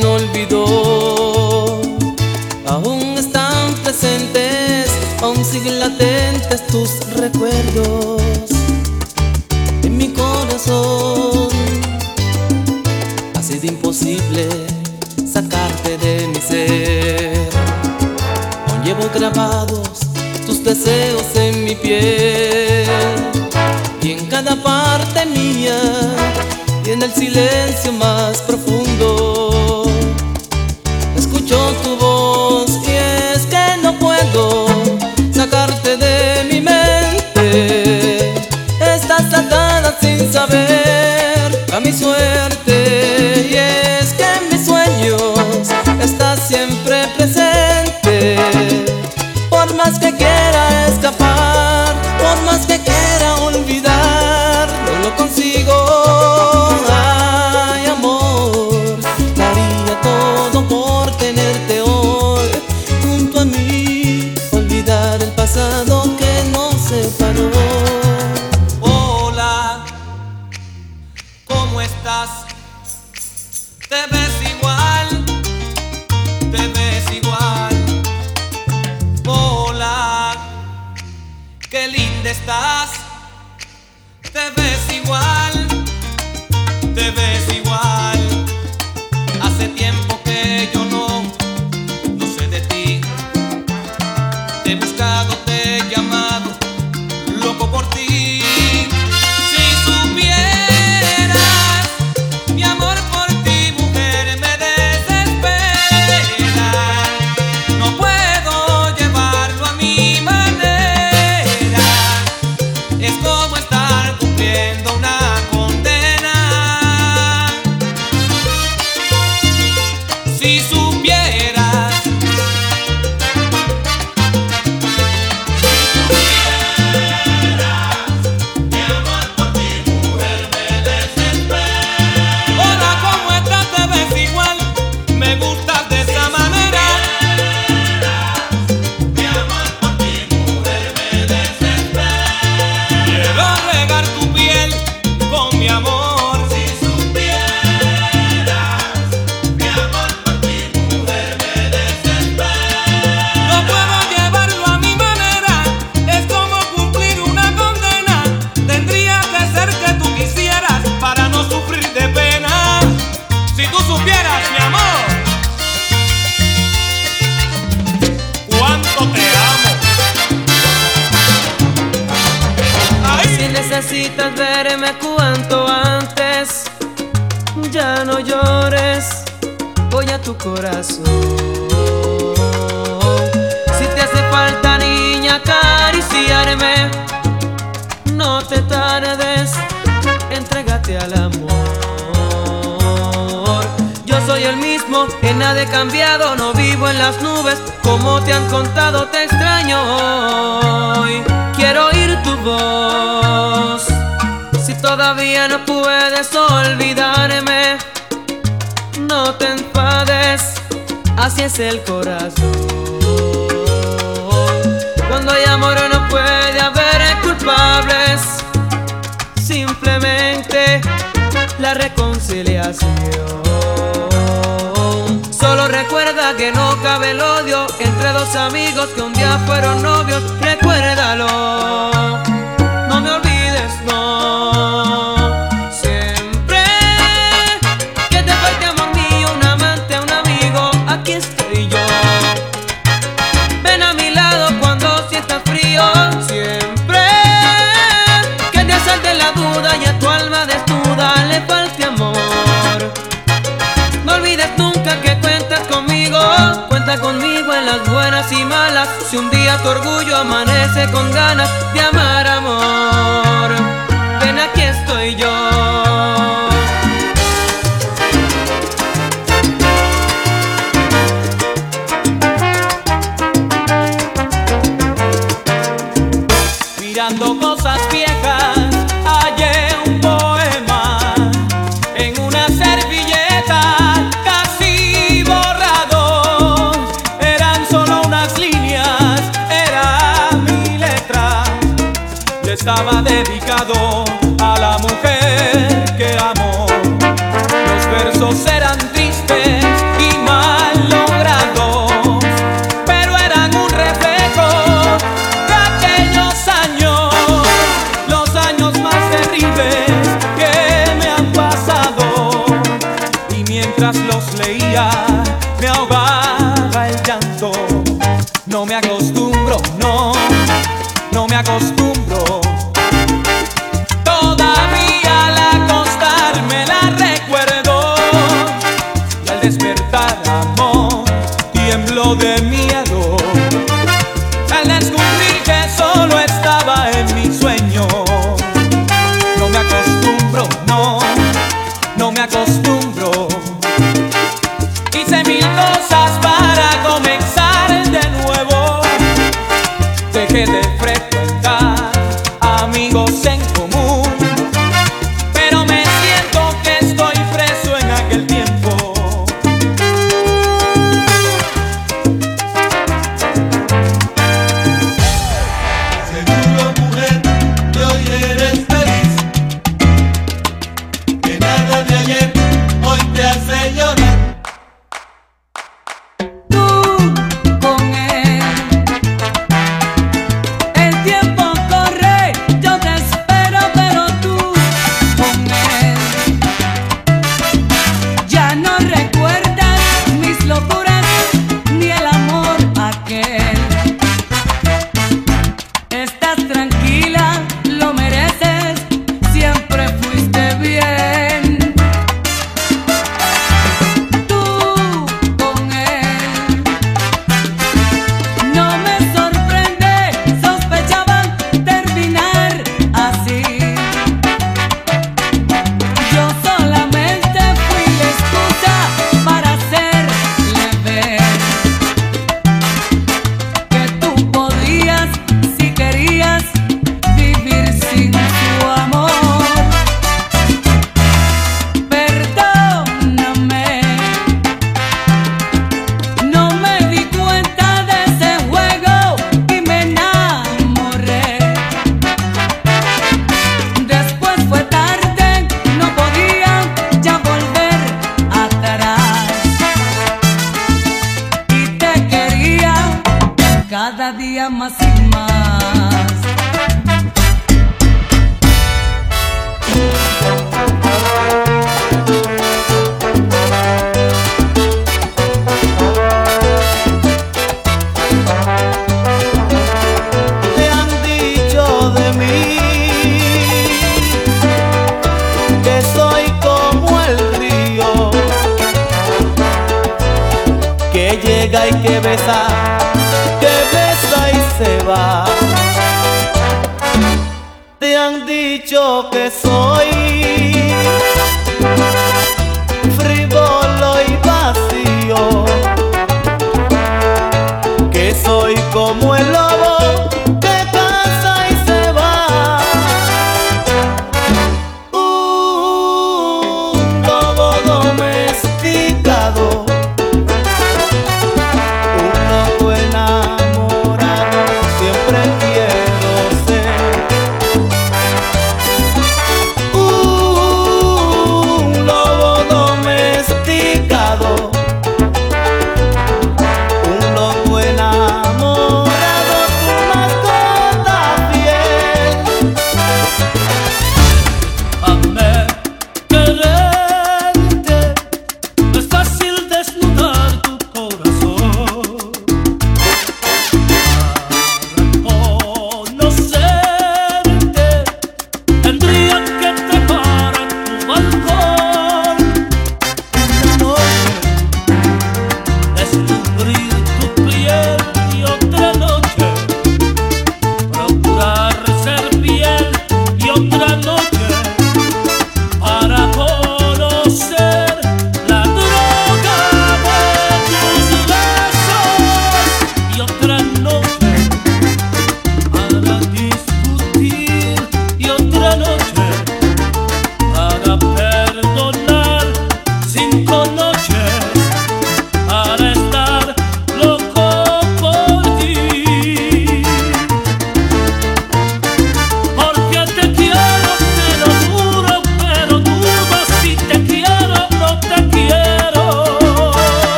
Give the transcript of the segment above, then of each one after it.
olvidó. Aún están presentes, aún siguen latentes tus recuerdos en mi corazón. Ha sido imposible sacarte de mi ser. Aún llevo grabados tus deseos en mi piel y en cada parte mía y en el silencio más profundo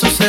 lo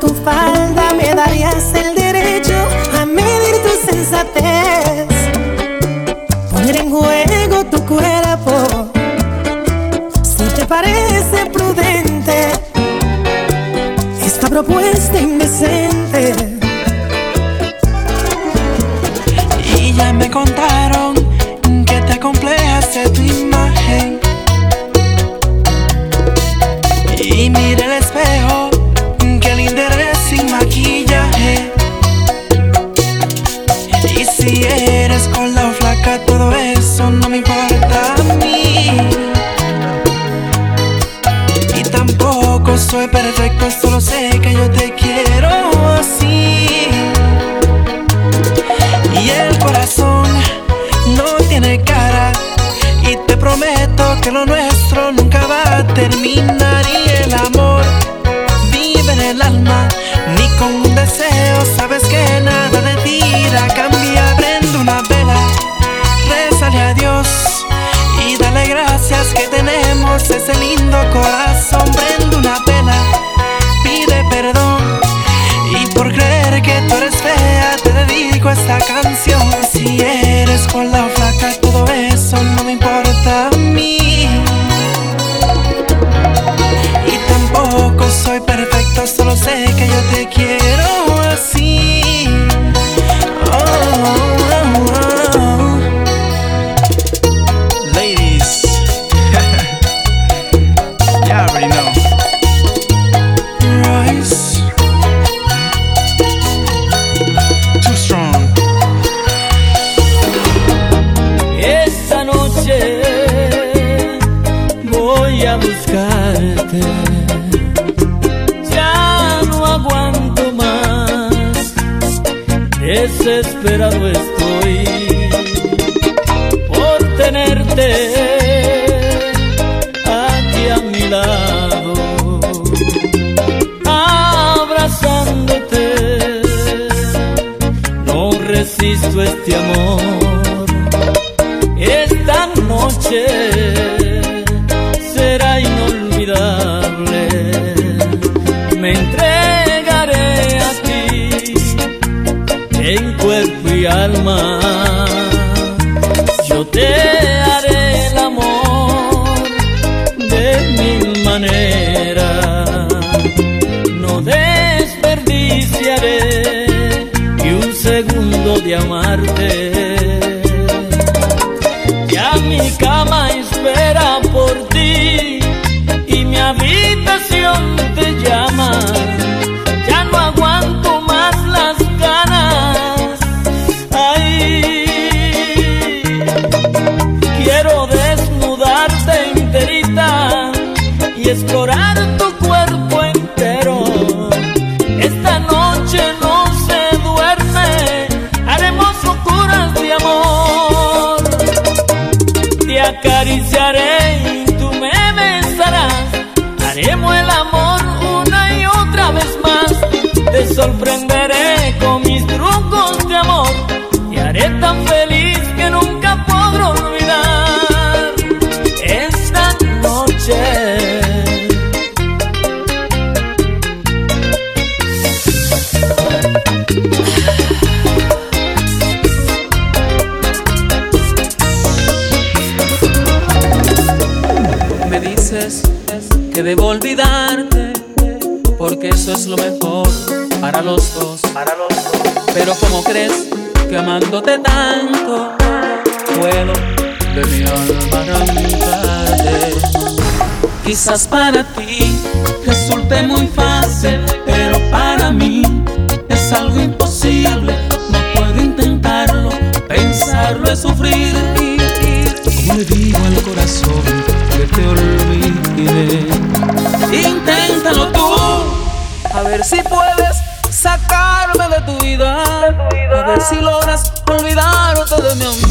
tu faz. me entregaré a ti en cuerpo y alma. Yo te haré el amor de mi manera. No desperdiciaré ni un segundo de amarte. Ya mi cama sorprende. los dos. Para los dos. Pero como crees que amándote tanto puedo de mi alma arrancarte. Quizás para ti resulte muy fácil, pero para mí es algo imposible. No puedo intentarlo, pensarlo es sufrir. Como le digo al corazón que te olvide, inténtalo tú, a ver si puedes ver si logras olvidarte de mi amor.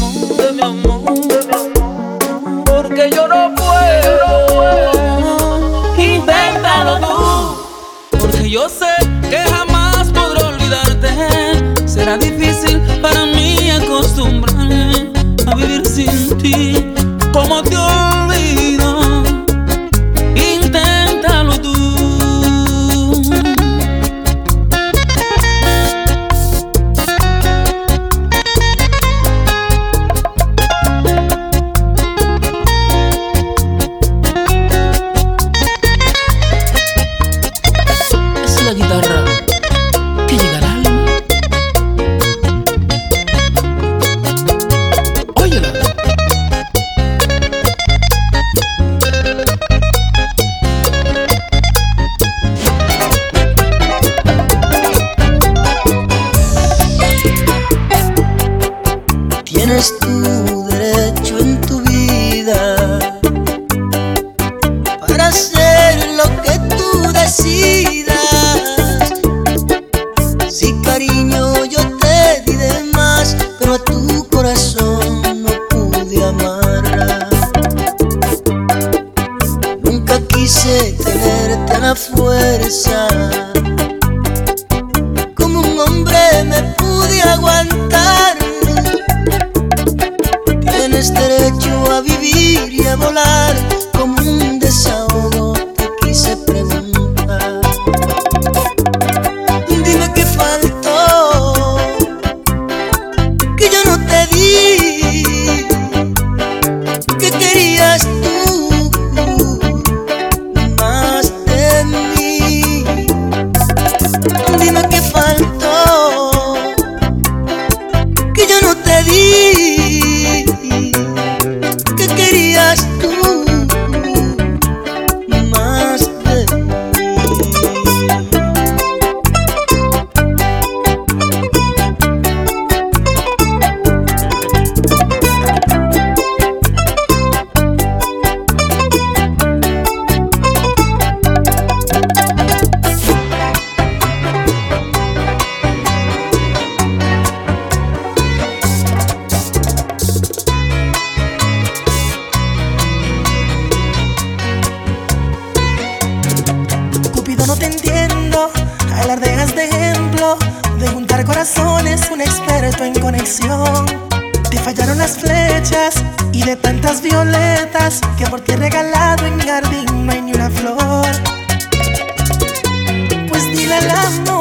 love.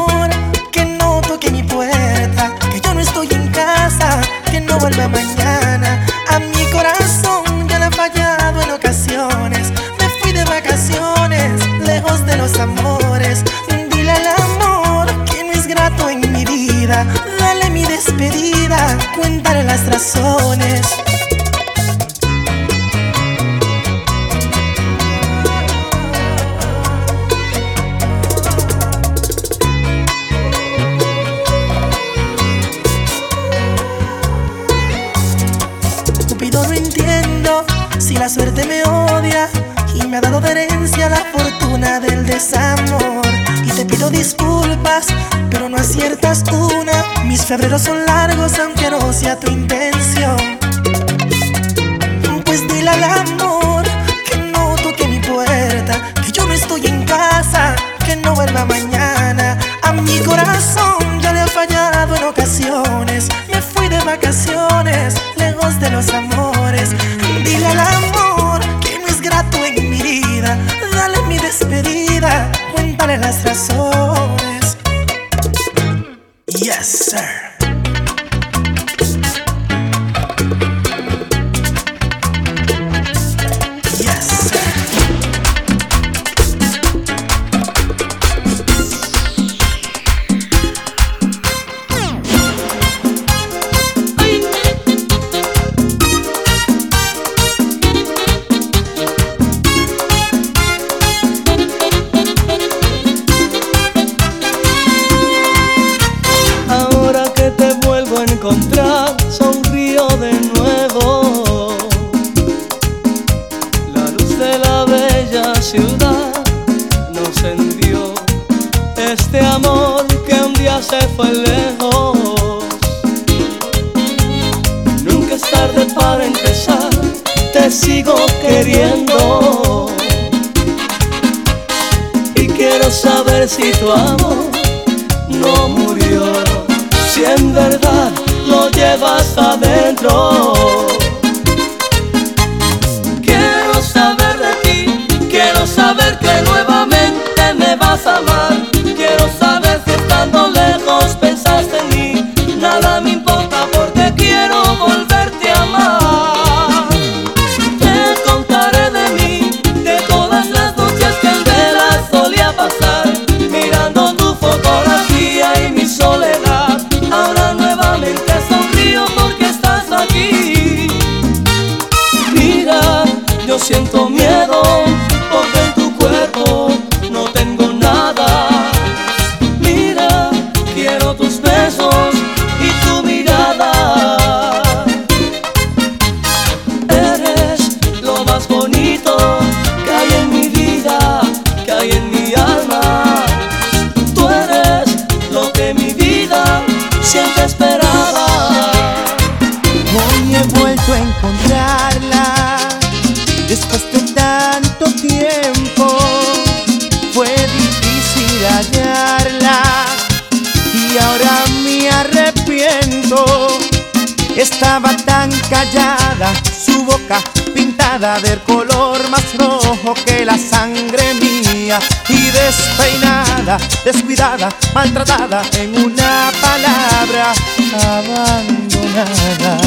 descuidada, maltratada, en una palabra, abandonada.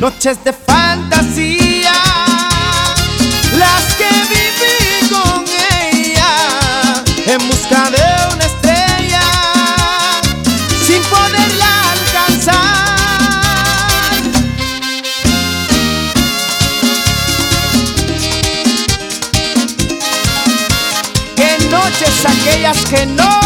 Noches de fantasía, las que viví con ella, en busca de que no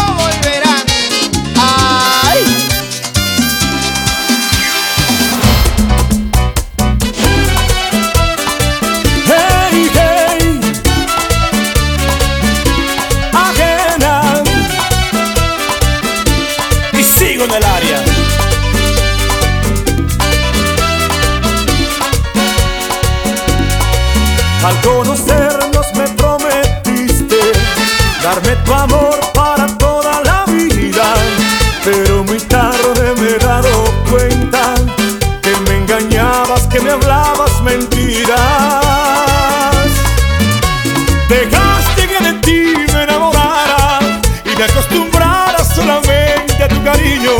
lograste que de ti me enamorara y me acostumbrara solamente a tu cariño.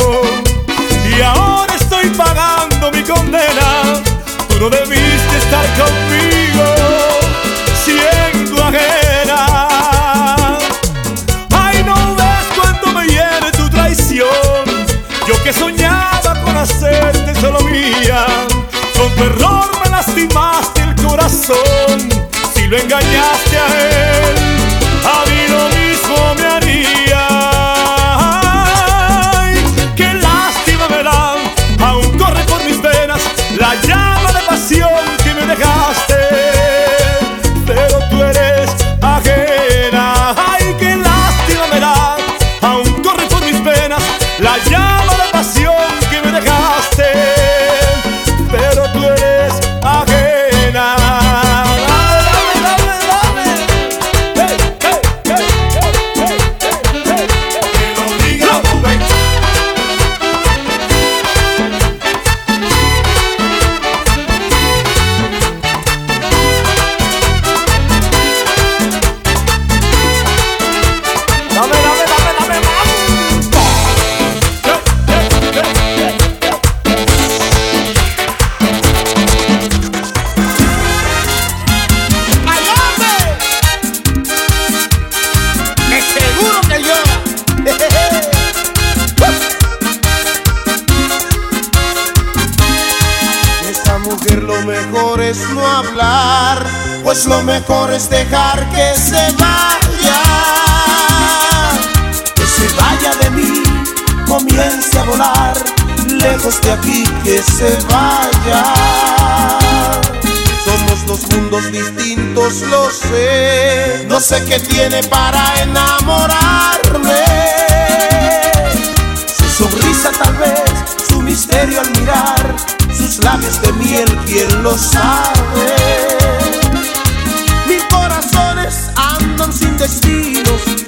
Y ahora estoy pagando mi condena, tú no debiste estar conmigo siendo ajena. Ay, no ves cuánto me hiere tu traición, yo que soñaba con hacerte solo mía, con tu error me lastimaste el corazón si lo engañaste a él. dejar que se vaya, que se vaya de mí, comience a volar, lejos de aquí, que se vaya. Somos dos mundos distintos, lo sé, no sé qué tiene para enamorarme. Su sonrisa tal vez, su misterio al mirar, sus labios de miel, ¿quién lo sabe? corazones andan sin destinos.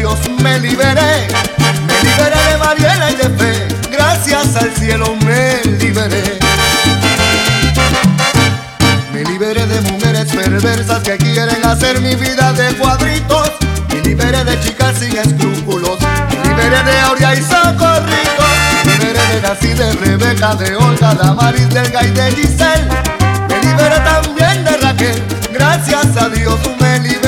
Dios me liberé. Me liberé de Mariela y de Fe. Gracias al cielo me liberé. Me liberé de mujeres perversas que quieren hacer mi vida de cuadritos. Me liberé de chicas sin escrúpulos. Me liberé de Aurea y Socorrito. Me liberé de Nancy, de Rebeca, de Olga, Damaris, Delga y de Giselle. Me liberé también de Raquel. Gracias a Dios me liberé.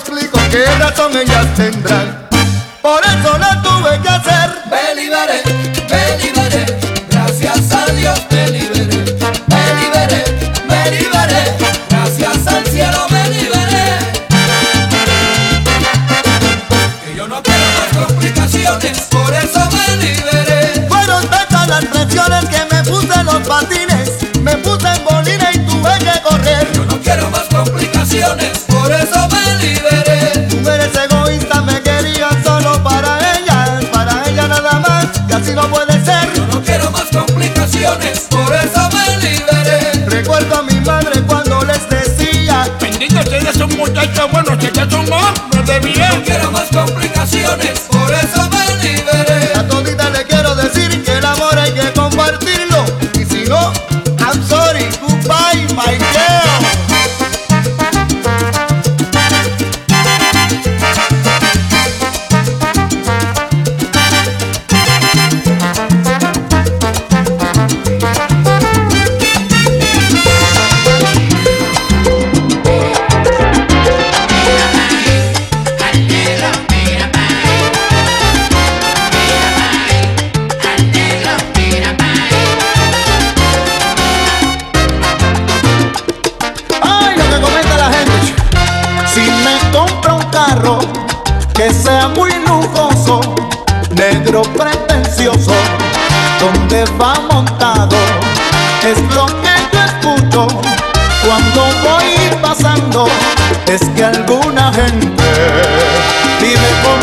Explico qué razón ellas tendrán. Por eso la tuve que hacer. Me liberé, me liberé, gracias a Dios me liberé. Me liberé, me liberé, gracias al cielo me liberé. Que yo no quiero más complicaciones, por eso me liberé. Fueron tantas las presiones que me puse los patines, pretencioso, donde va montado, es lo que yo escucho cuando voy pasando. Es que alguna gente vive comentando.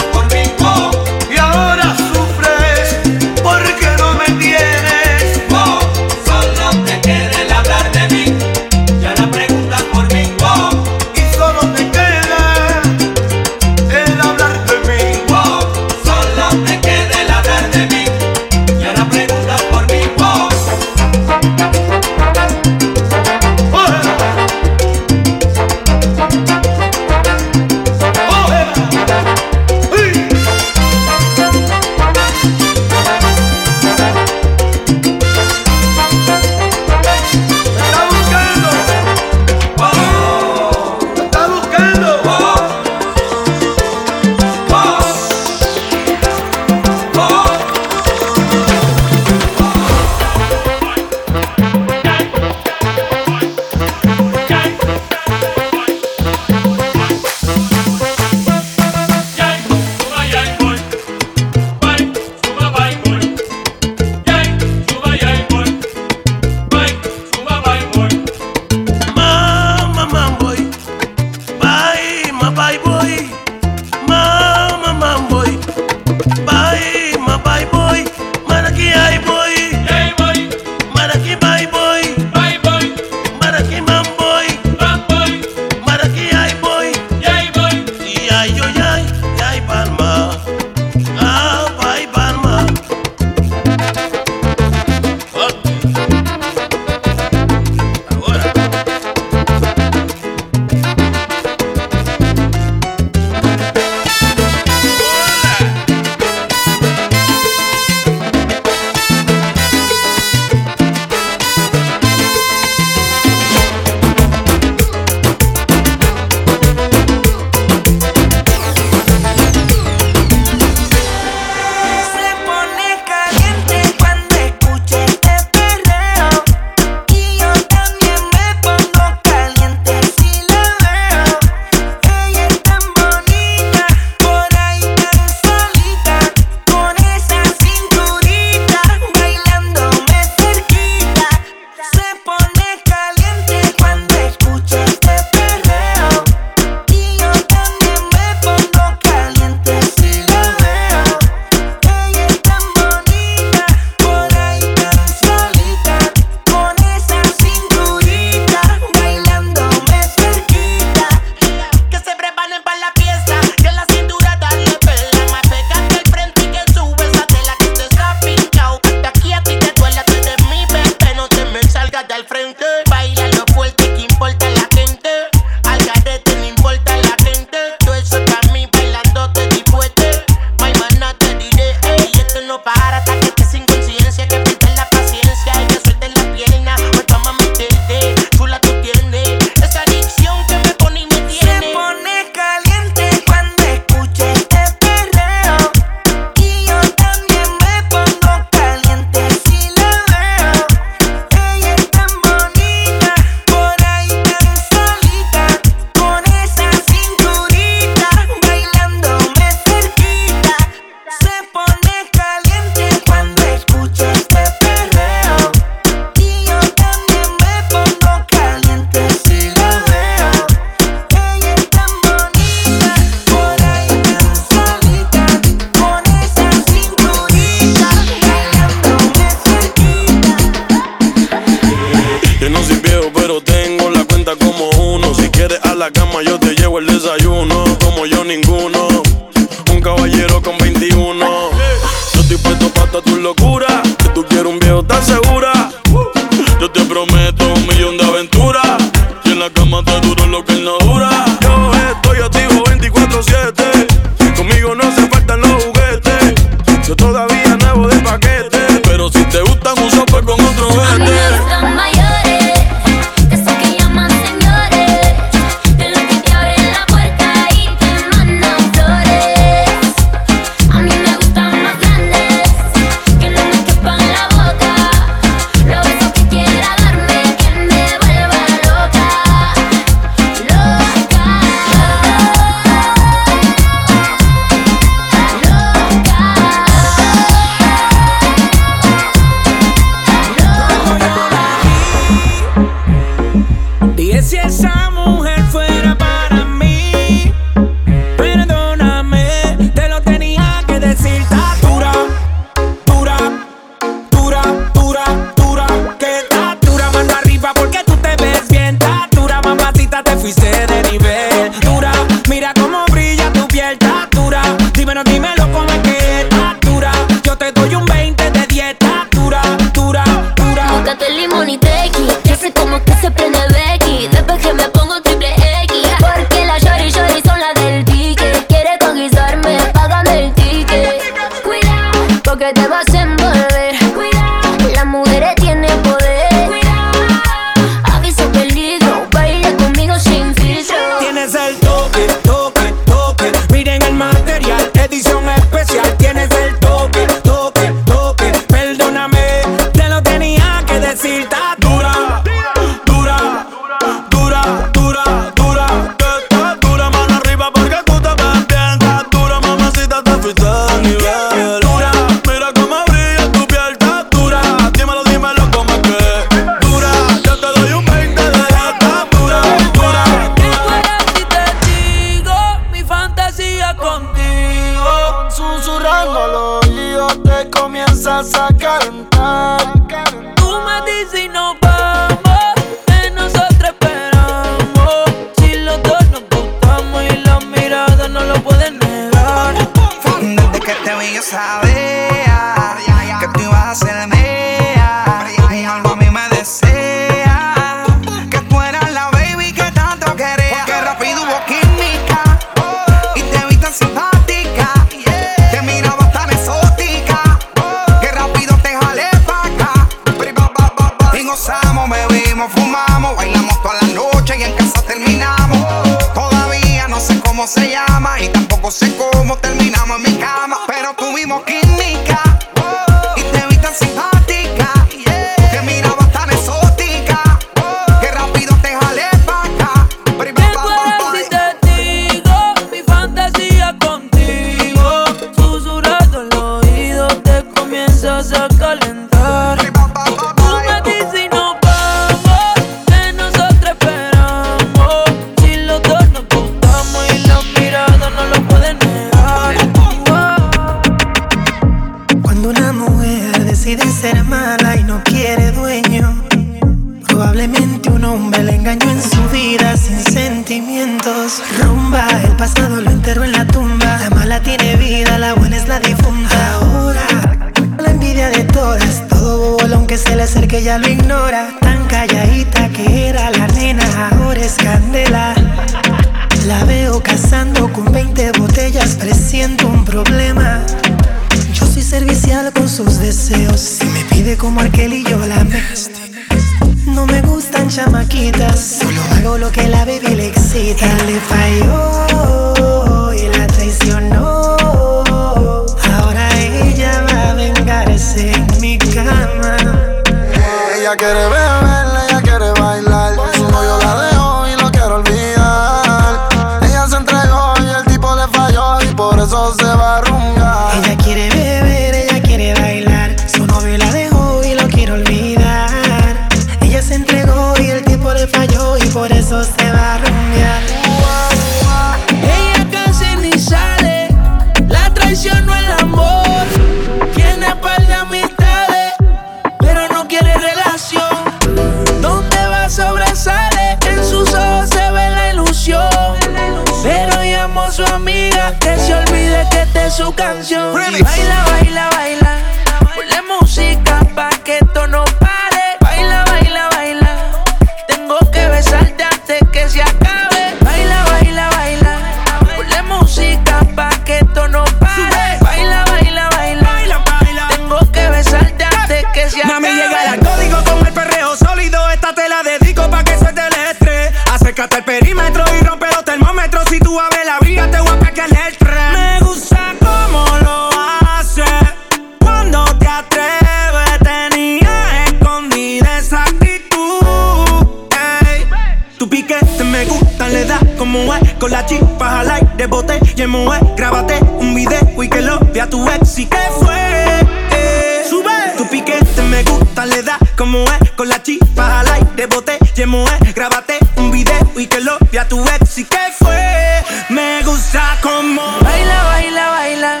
como. Baila, baila, baila.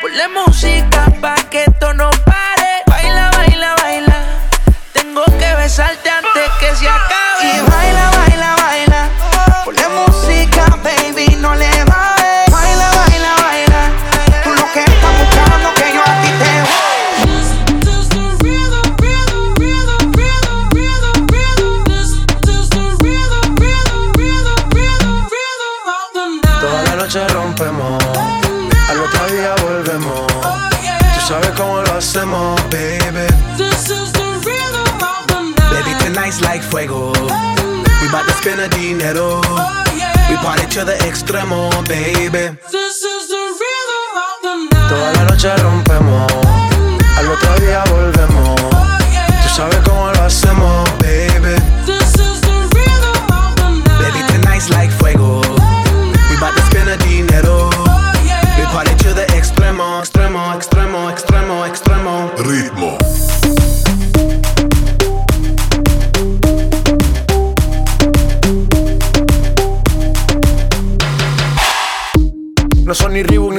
Ponle música pa' que esto no pare. Baila, baila, baila. Tengo que besarte antes que se acabe. Y baila, baila, baila. Ponle música, baby, no le de extremo, baby. This is the rhythm of the night. Toda la noche rompe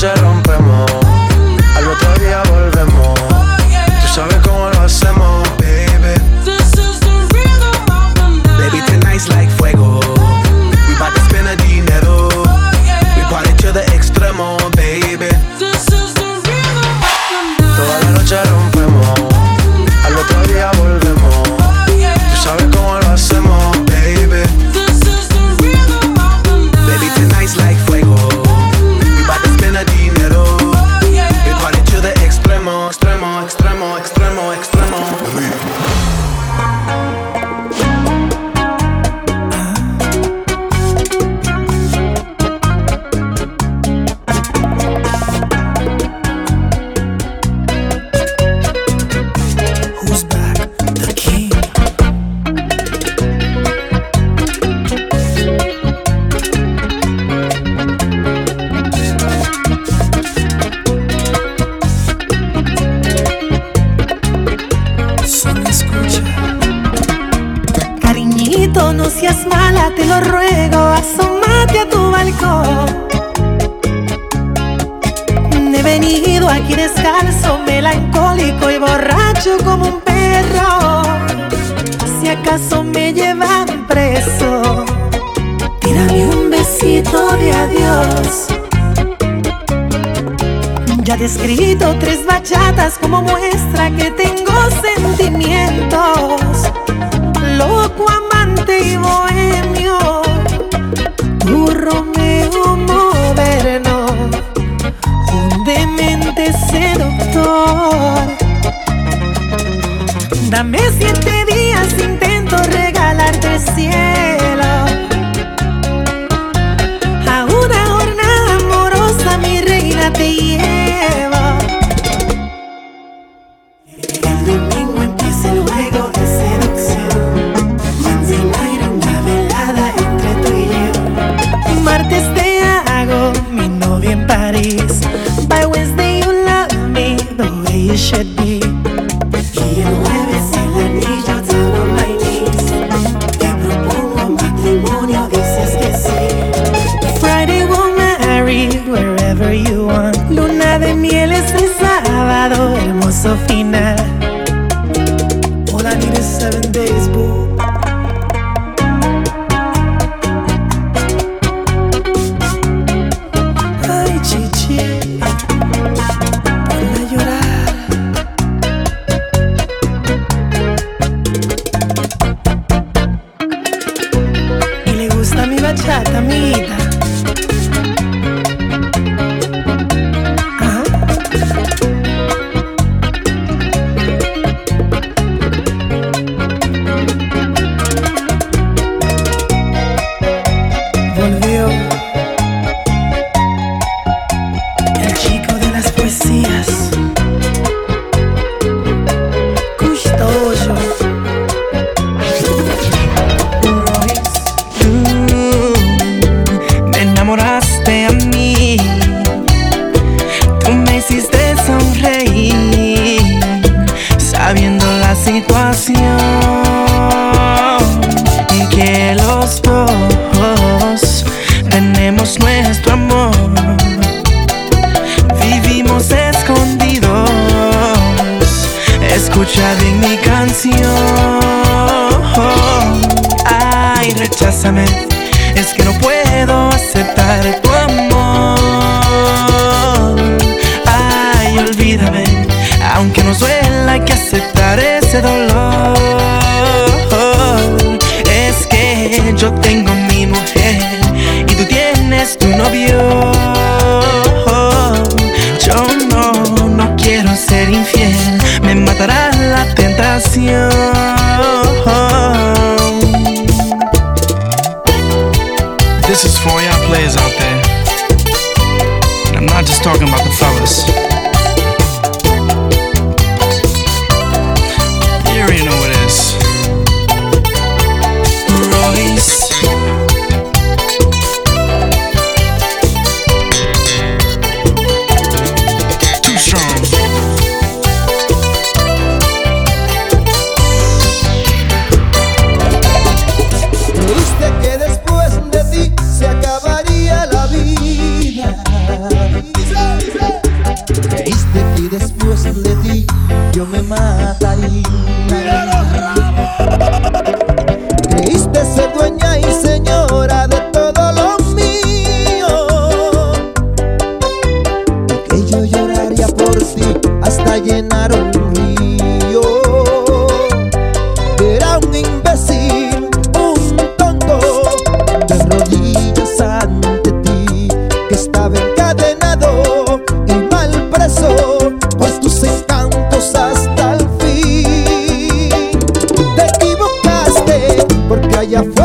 noche rompemos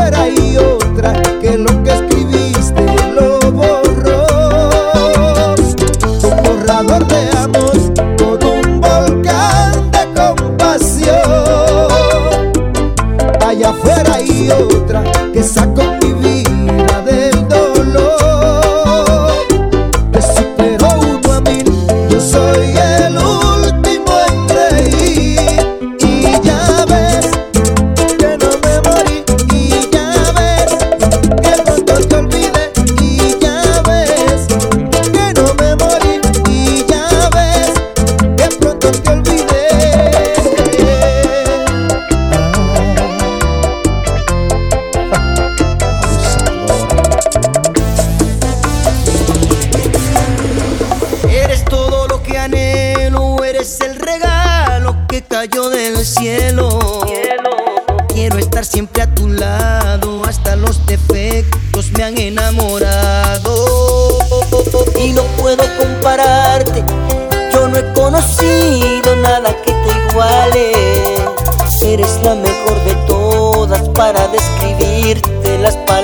fuera y otra que lo que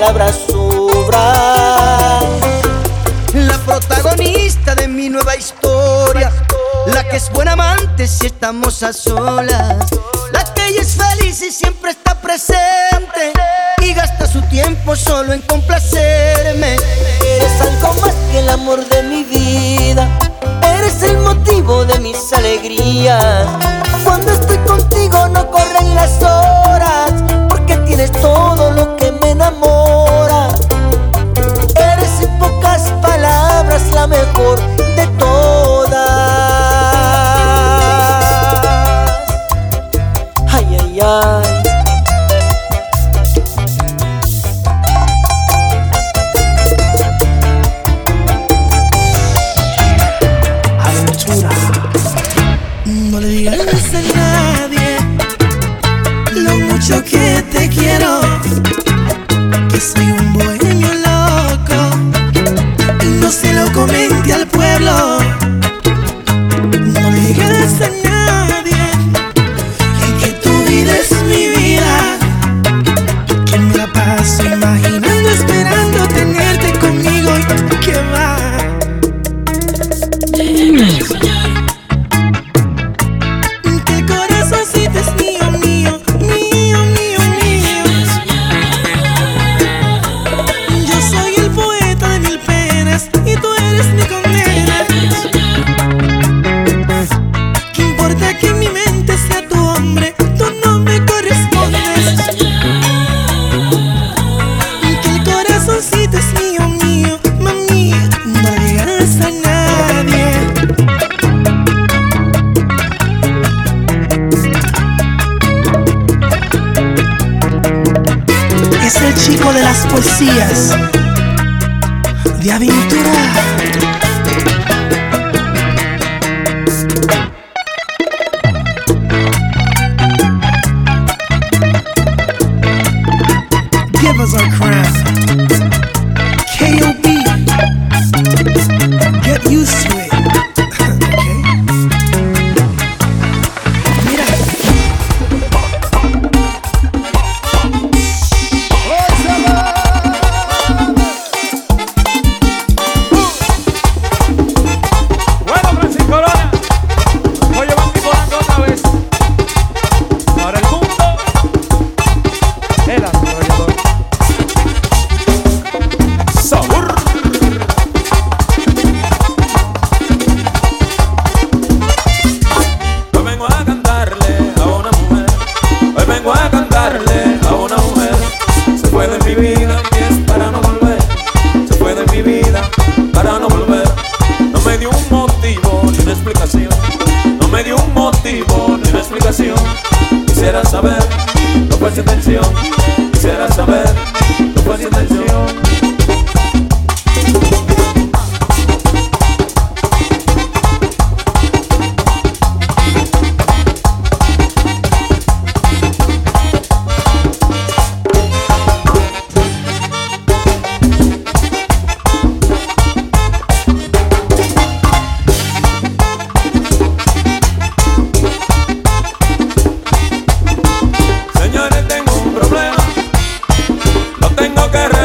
palabras sobran. La protagonista de mi nueva historia, la que es buena amante si estamos a solas, la que ella es feliz y siempre está presente y gasta su tiempo solo en complacerme. Eres algo más que el amor de mi vida, eres el motivo de mis alegrías. Cuando estoy contigo no corren las horas, porque tienes todo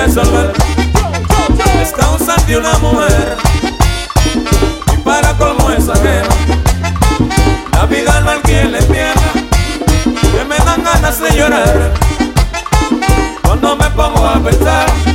resolver las de una mujer. Y para colmo es ajena, la vida no al quien le entienda, que me dan ganas de llorar cuando me pongo a pensar.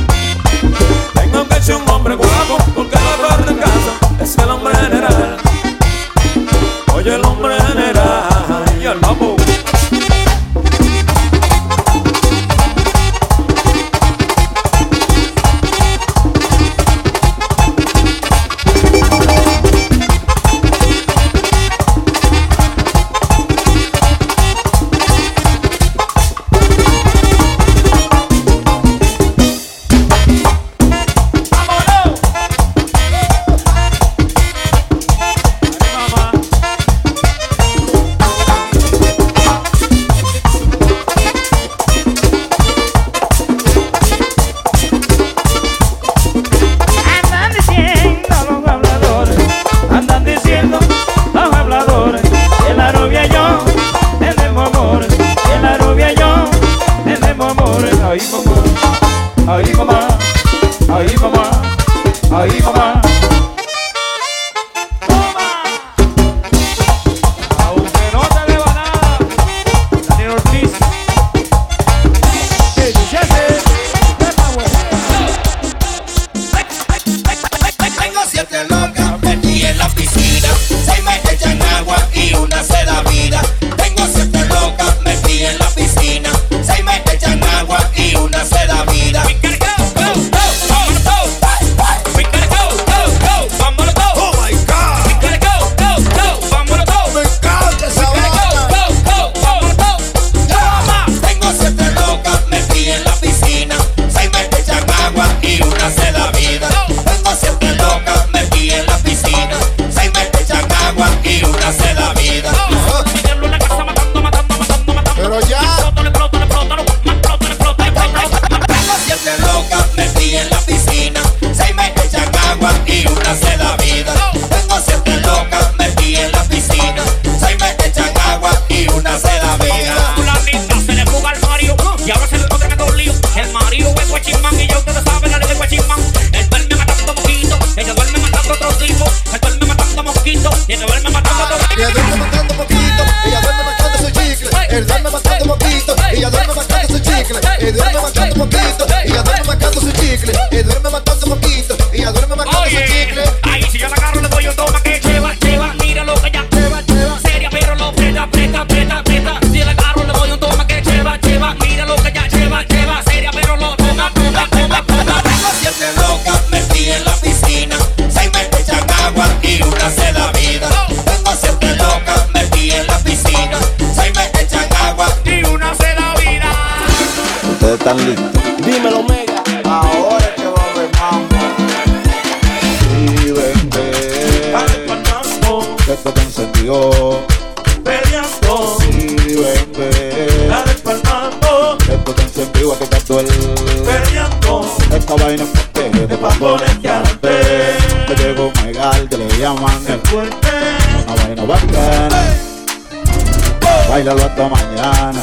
bailalo hasta mañana.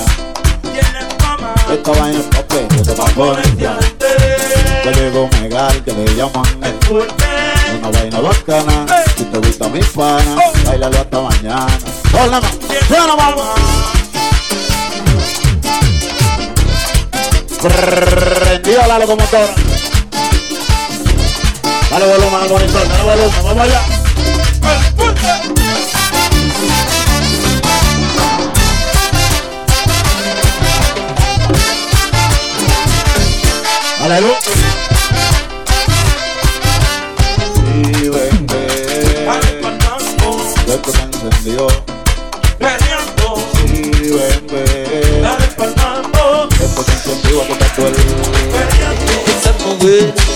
Esta vaina es pa' pero pa' ponerte Yo llego megal, que le llaman el fuerte. Una vaina bacana, si te gusta mi pana, oh. bailalo hasta mañana. Hola, suena mamá. Prendida la locomotora. Dale volumen al monitor, dale volumen, vamos allá. Claro. Sí, vente. Esto se encendió. Peleando. Sí, vente. Dale palmando. Esto se encendió a tocar tu Peleando.